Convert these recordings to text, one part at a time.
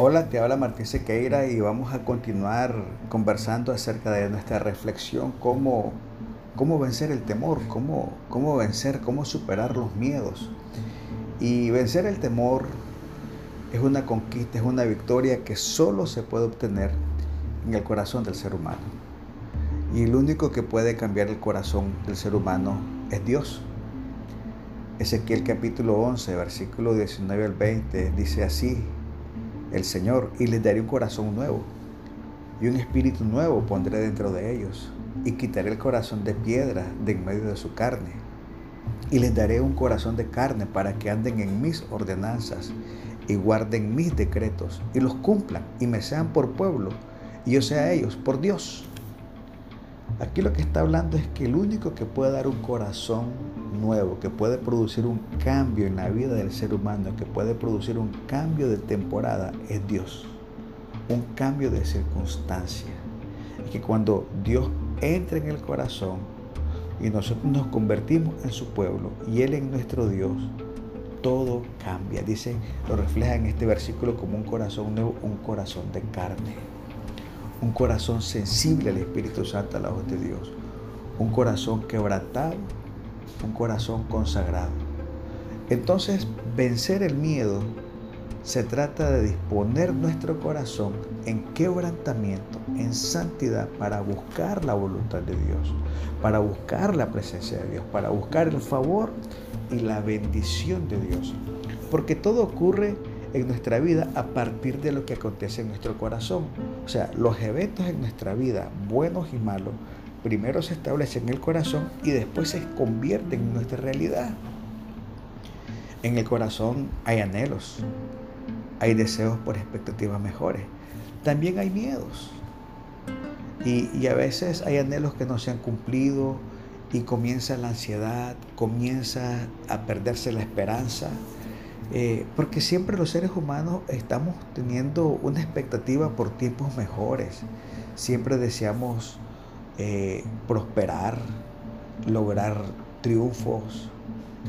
Hola, te habla Martín Sequeira y vamos a continuar conversando acerca de nuestra reflexión, cómo, cómo vencer el temor, cómo, cómo vencer, cómo superar los miedos. Y vencer el temor es una conquista, es una victoria que solo se puede obtener en el corazón del ser humano. Y el único que puede cambiar el corazón del ser humano es Dios. Ezequiel capítulo 11, versículo 19 al 20 dice así, el Señor, y les daré un corazón nuevo, y un espíritu nuevo pondré dentro de ellos, y quitaré el corazón de piedra de en medio de su carne, y les daré un corazón de carne para que anden en mis ordenanzas, y guarden mis decretos, y los cumplan, y me sean por pueblo, y yo sea ellos por Dios. Aquí lo que está hablando es que el único que puede dar un corazón nuevo, que puede producir un cambio en la vida del ser humano, que puede producir un cambio de temporada, es Dios. Un cambio de circunstancia. Y que cuando Dios entra en el corazón y nosotros nos convertimos en su pueblo y Él en nuestro Dios, todo cambia. Dice, lo refleja en este versículo como un corazón nuevo, un corazón de carne un corazón sensible al Espíritu Santo, a la voz de Dios, un corazón quebrantado, un corazón consagrado. Entonces, vencer el miedo se trata de disponer nuestro corazón en quebrantamiento, en santidad, para buscar la voluntad de Dios, para buscar la presencia de Dios, para buscar el favor y la bendición de Dios. Porque todo ocurre en nuestra vida a partir de lo que acontece en nuestro corazón. O sea, los eventos en nuestra vida, buenos y malos, primero se establecen en el corazón y después se convierten en nuestra realidad. En el corazón hay anhelos, hay deseos por expectativas mejores, también hay miedos. Y, y a veces hay anhelos que no se han cumplido y comienza la ansiedad, comienza a perderse la esperanza, eh, porque siempre los seres humanos estamos teniendo una expectativa por tiempos mejores. Siempre deseamos eh, prosperar, lograr triunfos,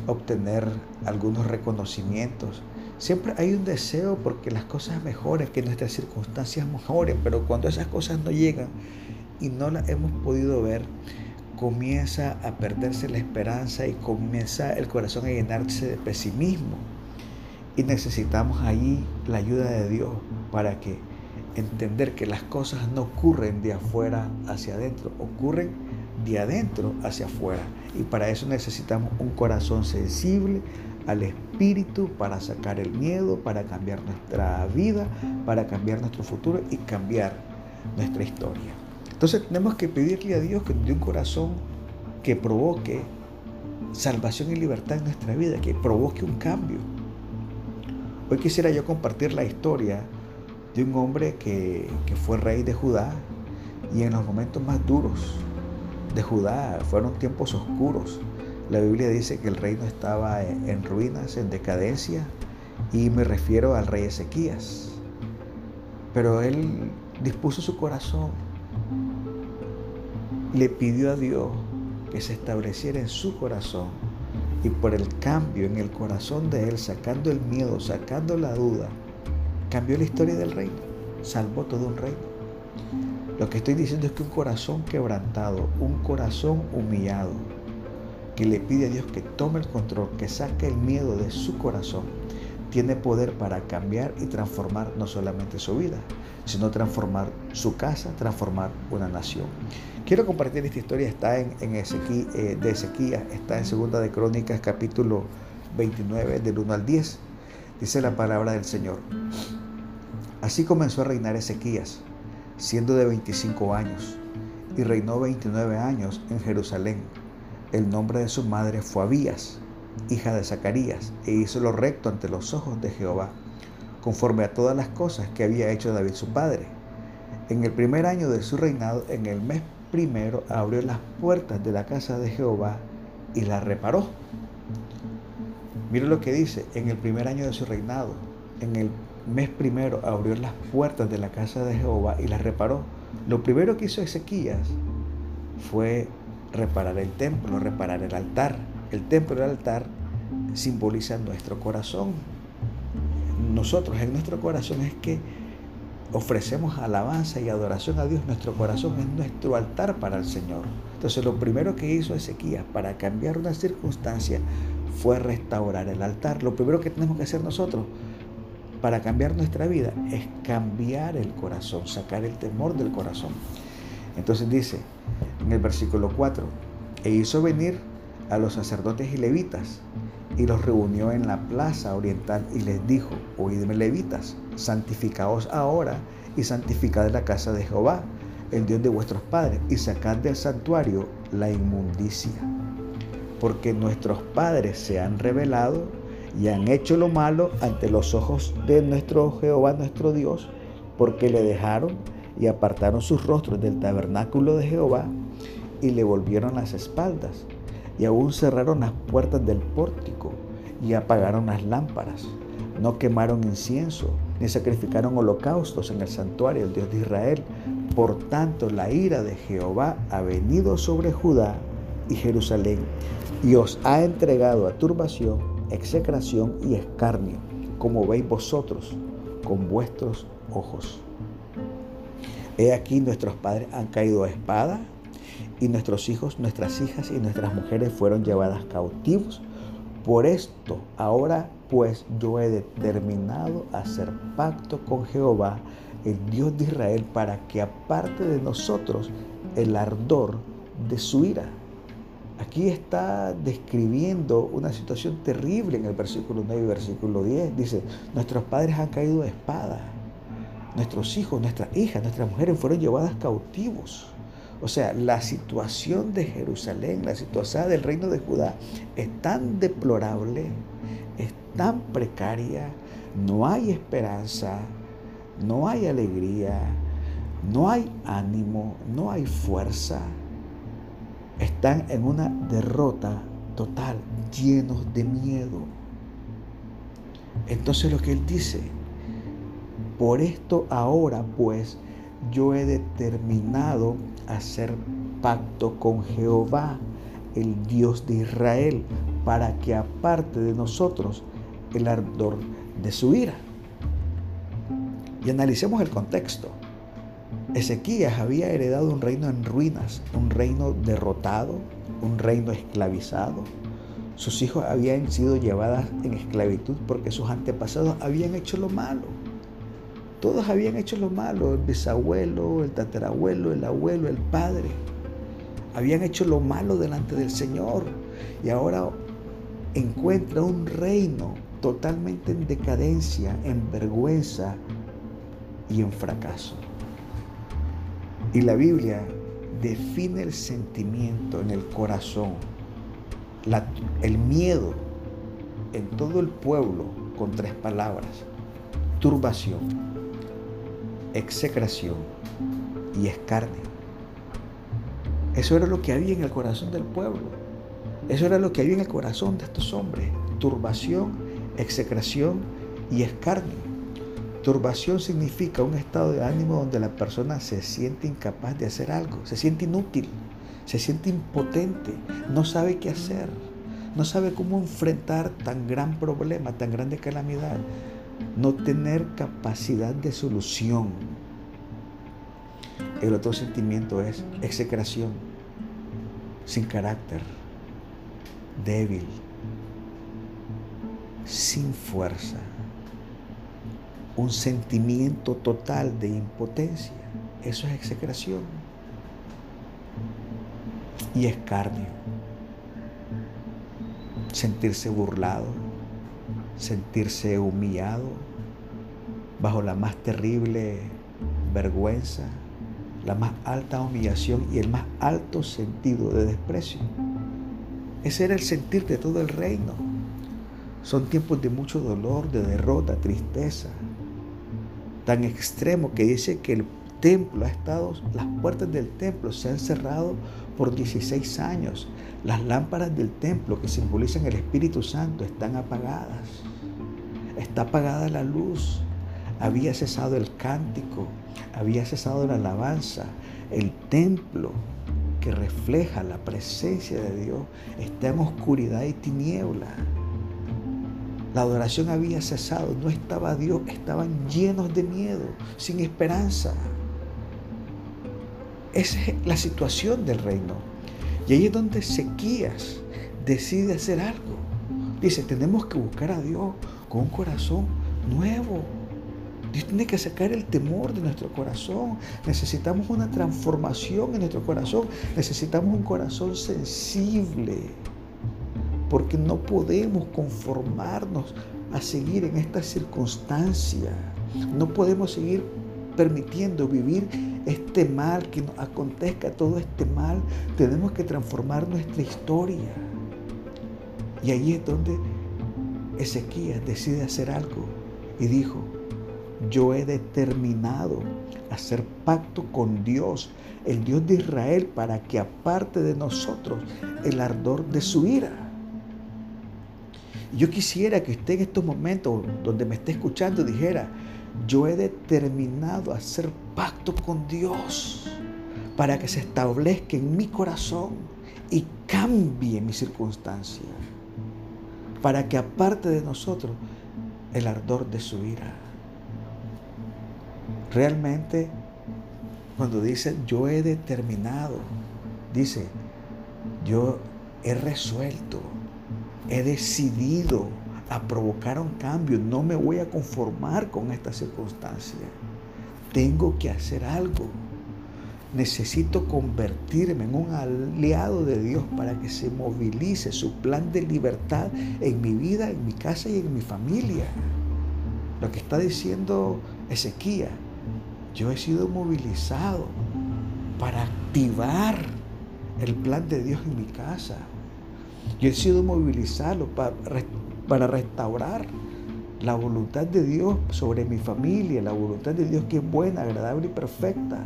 obtener algunos reconocimientos. Siempre hay un deseo porque las cosas mejoren, que nuestras circunstancias mejoren, pero cuando esas cosas no llegan y no las hemos podido ver, comienza a perderse la esperanza y comienza el corazón a llenarse de pesimismo. Y necesitamos ahí la ayuda de Dios para que entender que las cosas no ocurren de afuera hacia adentro, ocurren de adentro hacia afuera. Y para eso necesitamos un corazón sensible al espíritu para sacar el miedo, para cambiar nuestra vida, para cambiar nuestro futuro y cambiar nuestra historia. Entonces tenemos que pedirle a Dios que nos dé un corazón que provoque salvación y libertad en nuestra vida, que provoque un cambio Hoy quisiera yo compartir la historia de un hombre que, fue rey de Judá y en los momentos más duros de Judá fueron tiempos oscuros. La Biblia dice que el reino estaba en ruinas, en decadencia, y me refiero al rey Ezequías. Pero él dispuso su corazón, le pidió a Dios que se estableciera en su corazón y por el cambio en el corazón de él, sacando el miedo, sacando la duda, cambió la historia del reino, salvó todo un reino. Lo que estoy diciendo es que un corazón quebrantado, un corazón humillado, que le pide a Dios que tome el control, que saque el miedo de su corazón, tiene poder para cambiar y transformar no solamente su vida, sino transformar su casa, transformar una nación. Quiero compartir esta historia, está en, en eh, de está en Segunda de Crónicas, capítulo 29, del 1 al 10. Dice la palabra del Señor. Así comenzó a reinar Ezequías, siendo de 25 años, y reinó 29 años en Jerusalén. El nombre de su madre fue Abías, hija de Zacarías, e hizo lo recto ante los ojos de Jehová, conforme a todas las cosas que había hecho David su padre. En el primer año de su reinado, en el mes primero abrió las puertas de la casa de Jehová y la reparó. Mira lo que dice, en el primer año de su reinado, en el mes primero abrió las puertas de la casa de Jehová y la reparó. Lo primero que hizo Ezequías fue reparar el templo, reparar el altar. El templo y el altar simbolizan nuestro corazón, nosotros en nuestro corazón es que ofrecemos alabanza y adoración a Dios. Nuestro corazón es nuestro altar para el Señor. Entonces lo primero que hizo Ezequías para cambiar una circunstancia fue restaurar el altar. Lo primero que tenemos que hacer nosotros para cambiar nuestra vida es cambiar el corazón, sacar el temor del corazón. Entonces dice en el versículo 4, e hizo venir a los sacerdotes y levitas y los reunió en la plaza oriental y les dijo, oídme levitas, santificaos ahora y santificad la casa de Jehová, el Dios de vuestros padres, y sacad del santuario la inmundicia. Porque nuestros padres se han revelado y han hecho lo malo ante los ojos de nuestro Jehová, nuestro Dios, porque le dejaron y apartaron sus rostros del tabernáculo de Jehová y le volvieron las espaldas y aún cerraron las puertas del pórtico y apagaron las lámparas. No quemaron incienso ni sacrificaron holocaustos en el santuario del Dios de Israel. Por tanto, la ira de Jehová ha venido sobre Judá y Jerusalén y os ha entregado a turbación, execración y escarnio, como veis vosotros con vuestros ojos. He aquí nuestros padres han caído a espada y nuestros hijos, nuestras hijas y nuestras mujeres fueron llevadas cautivos. Por esto, ahora pues yo he determinado hacer pacto con Jehová, el Dios de Israel, para que aparte de nosotros el ardor de su ira. Aquí está describiendo una situación terrible en el versículo 9 y versículo 10. Dice, nuestros padres han caído de espada, nuestros hijos, nuestras hijas, nuestras mujeres fueron llevadas cautivos. O sea, la situación de Jerusalén, la situación del reino de Judá es tan deplorable, es tan precaria, no hay esperanza, no hay alegría, no hay ánimo, no hay fuerza. Están en una derrota total, llenos de miedo. Entonces lo que él dice, por esto ahora pues yo he determinado hacer pacto con Jehová, el Dios de Israel, para que aparte de nosotros el ardor de su ira. Y analicemos el contexto. Ezequías había heredado un reino en ruinas, un reino derrotado, un reino esclavizado. Sus hijos habían sido llevadas en esclavitud porque sus antepasados habían hecho lo malo. Todos habían hecho lo malo, el bisabuelo, el tatarabuelo, el abuelo, el padre. Habían hecho lo malo delante del Señor y ahora encuentra un reino totalmente en decadencia, en vergüenza y en fracaso. Y la Biblia define el sentimiento en el corazón, el miedo en todo el pueblo con tres palabras. Turbación, execración y escarnio. Eso era lo que había en el corazón del pueblo. Eso era lo que había en el corazón de estos hombres. Turbación, execración y escarnio. Turbación significa un estado de ánimo donde la persona se siente incapaz de hacer algo, se siente inútil, se siente impotente, no sabe qué hacer, no sabe cómo enfrentar tan gran problema, tan grande calamidad no tener capacidad de solución. El otro sentimiento es execración, sin carácter, débil, sin fuerza, un sentimiento total de impotencia. Eso es execración. Y escarnio, sentirse burlado, sentirse humillado bajo la más terrible vergüenza, la más alta humillación y el más alto sentido de desprecio. Ese era el sentir de todo el reino. Son tiempos de mucho dolor, de derrota, tristeza, tan extremo que dice que el templo ha estado, las puertas del templo se han cerrado por 16 años. Las lámparas del templo que simbolizan el Espíritu Santo están apagadas. Está apagada la luz. Había cesado el cántico. Había cesado la alabanza. El templo que refleja la presencia de Dios está en oscuridad y tiniebla. La adoración había cesado, no estaba Dios, estaban llenos de miedo, sin esperanza. Esa es la situación del reino. Y ahí es donde Ezequías decide hacer algo. Dice, tenemos que buscar a Dios con un corazón nuevo. Dios tiene que sacar el temor de nuestro corazón. Necesitamos una transformación en nuestro corazón. Necesitamos un corazón sensible. Porque no podemos conformarnos a seguir en esta circunstancia. No podemos seguir permitiendo vivir este mal, que nos acontezca todo este mal. Tenemos que transformar nuestra historia. Y ahí es donde Ezequías decide hacer algo y dijo, yo he determinado hacer pacto con Dios, el Dios de Israel, para que aparte de nosotros el ardor de su ira. Yo quisiera que usted en estos momentos donde me esté escuchando dijera, yo he determinado hacer pacto con Dios para que se establezca en mi corazón y cambie mi circunstancia, para que aparte de nosotros el ardor de su ira. Realmente, cuando dice yo he determinado, dice yo he resuelto, he decidido a provocar un cambio, no me voy a conformar con esta circunstancia. Tengo que hacer algo. Necesito convertirme en un aliado de Dios para que se movilice su plan de libertad en mi vida, en mi casa y en mi familia. Lo que está diciendo Ezequiel yo he sido movilizado para activar el plan de Dios en mi casa. Yo he sido movilizado para, para restaurar la voluntad de Dios sobre mi familia, la voluntad de Dios que es buena, agradable y perfecta.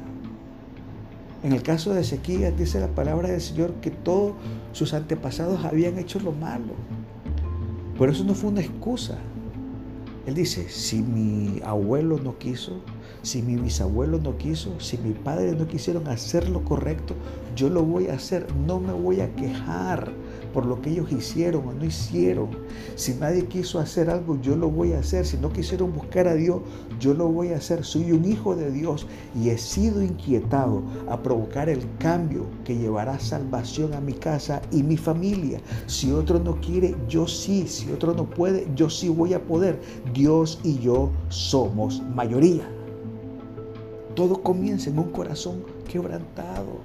En el caso de Ezequiel dice la palabra del Señor que todos sus antepasados habían hecho lo malo. Por eso no fue una excusa. Él dice, si mi abuelo no quiso, si mi bisabuelo no quiso, si mi padre no quisieron hacer lo correcto, yo lo voy a hacer. No me voy a quejar por lo que ellos hicieron o no hicieron. Si nadie quiso hacer algo, yo lo voy a hacer. Si no quisieron buscar a Dios, yo lo voy a hacer. Soy un hijo de Dios y he sido inquietado a provocar el cambio que llevará salvación a mi casa y mi familia. Si otro no quiere, yo sí. Si otro no puede, yo sí voy a poder. Dios y yo somos mayoría. Todo comienza en un corazón quebrantado,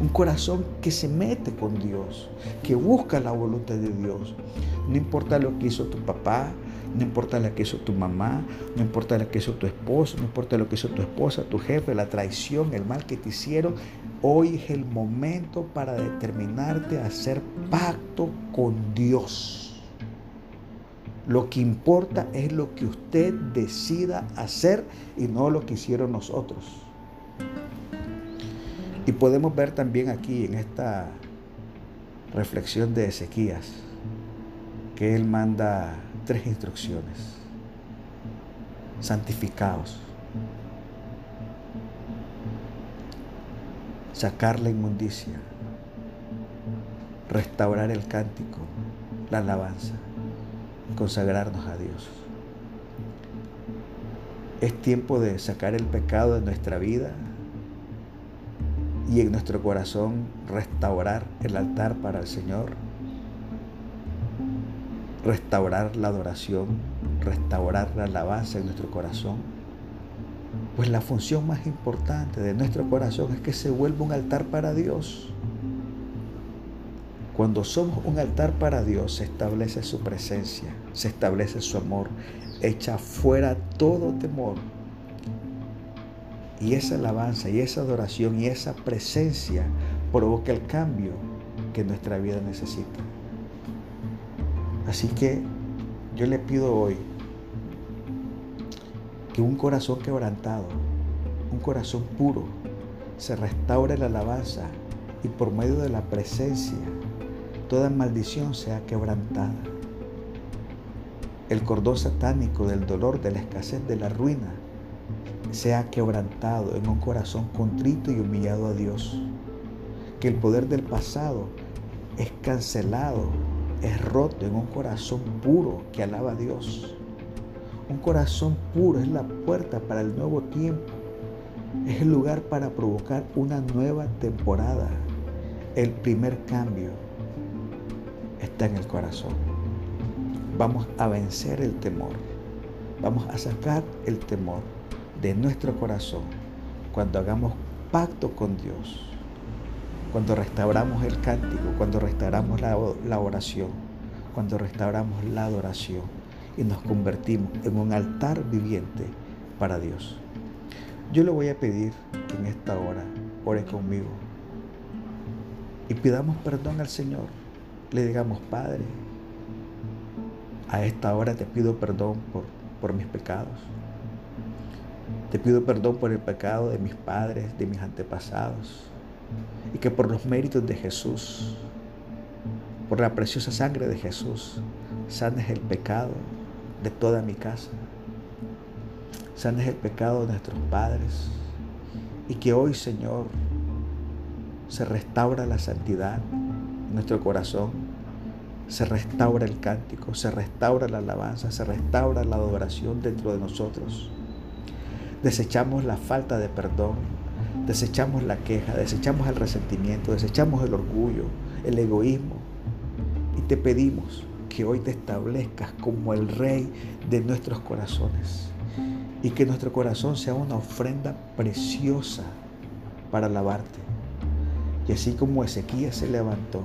un corazón que se mete con Dios, que busca la voluntad de Dios. No importa lo que hizo tu papá, no importa lo que hizo tu mamá, no importa lo que hizo tu esposo, no importa lo que hizo tu esposa, tu jefe, la traición, el mal que te hicieron. Hoy es el momento para determinarte a hacer pacto con Dios. Lo que importa es lo que usted decida hacer y no lo que hicieron nosotros. Y podemos ver también aquí en esta reflexión de Ezequías que él manda tres instrucciones. Santificaos. Sacar la inmundicia. Restaurar el cántico, la alabanza consagrarnos a Dios. Es tiempo de sacar el pecado de nuestra vida y en nuestro corazón restaurar el altar para el Señor, restaurar la adoración, restaurar la alabanza en nuestro corazón. Pues la función más importante de nuestro corazón es que se vuelva un altar para Dios. Cuando somos un altar para Dios, se establece su presencia, se establece su amor, echa fuera todo temor. Y esa alabanza y esa adoración y esa presencia provoca el cambio que nuestra vida necesita. Así que yo le pido hoy que un corazón quebrantado, un corazón puro, se restaure la alabanza y por medio de la presencia toda maldición sea quebrantada. El cordón satánico del dolor, de la escasez, de la ruina, sea quebrantado en un corazón contrito y humillado a Dios. Que el poder del pasado es cancelado es roto en un corazón puro que alaba a Dios. Un corazón puro es la puerta para el nuevo tiempo. Es el lugar para provocar una nueva temporada. El primer cambio está en el corazón. Vamos a vencer el temor. Vamos a sacar el temor de nuestro corazón cuando hagamos pacto con Dios, cuando restauramos el cántico, cuando restauramos la, oración, cuando restauramos la adoración y nos convertimos en un altar viviente para Dios. Yo le voy a pedir que en esta hora ore conmigo y pidamos perdón al Señor. Le digamos, Padre, a esta hora te pido perdón por, por mis pecados. Te pido perdón por el pecado de mis padres, de mis antepasados. Y que por los méritos de Jesús, por la preciosa sangre de Jesús, sanes el pecado de toda mi casa. Sanes el pecado de nuestros padres. Y que hoy, Señor, se restaura la santidad en nuestro corazón. Se restaura el cántico, se restaura la alabanza, se restaura la adoración dentro de nosotros. Desechamos la falta de perdón, desechamos la queja, desechamos el resentimiento, desechamos el orgullo, el egoísmo. Y te pedimos que hoy te establezcas como el rey de nuestros corazones y que nuestro corazón sea una ofrenda preciosa para alabarte. Y así como Ezequías se levantó,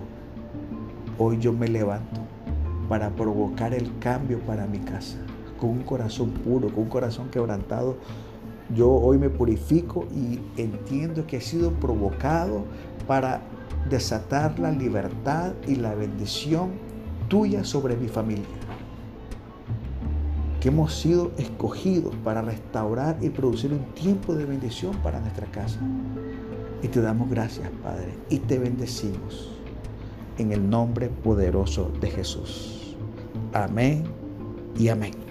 hoy yo me levanto para provocar el cambio para mi casa, con un corazón puro, con un corazón quebrantado yo hoy me purifico y entiendo que he sido provocado para desatar la libertad y la bendición tuya sobre mi familia. Que hemos sido escogidos para restaurar y producir un tiempo de bendición para nuestra casa. Y te damos gracias, Padre, y te bendecimos en el nombre poderoso de Jesús. Amén y amén.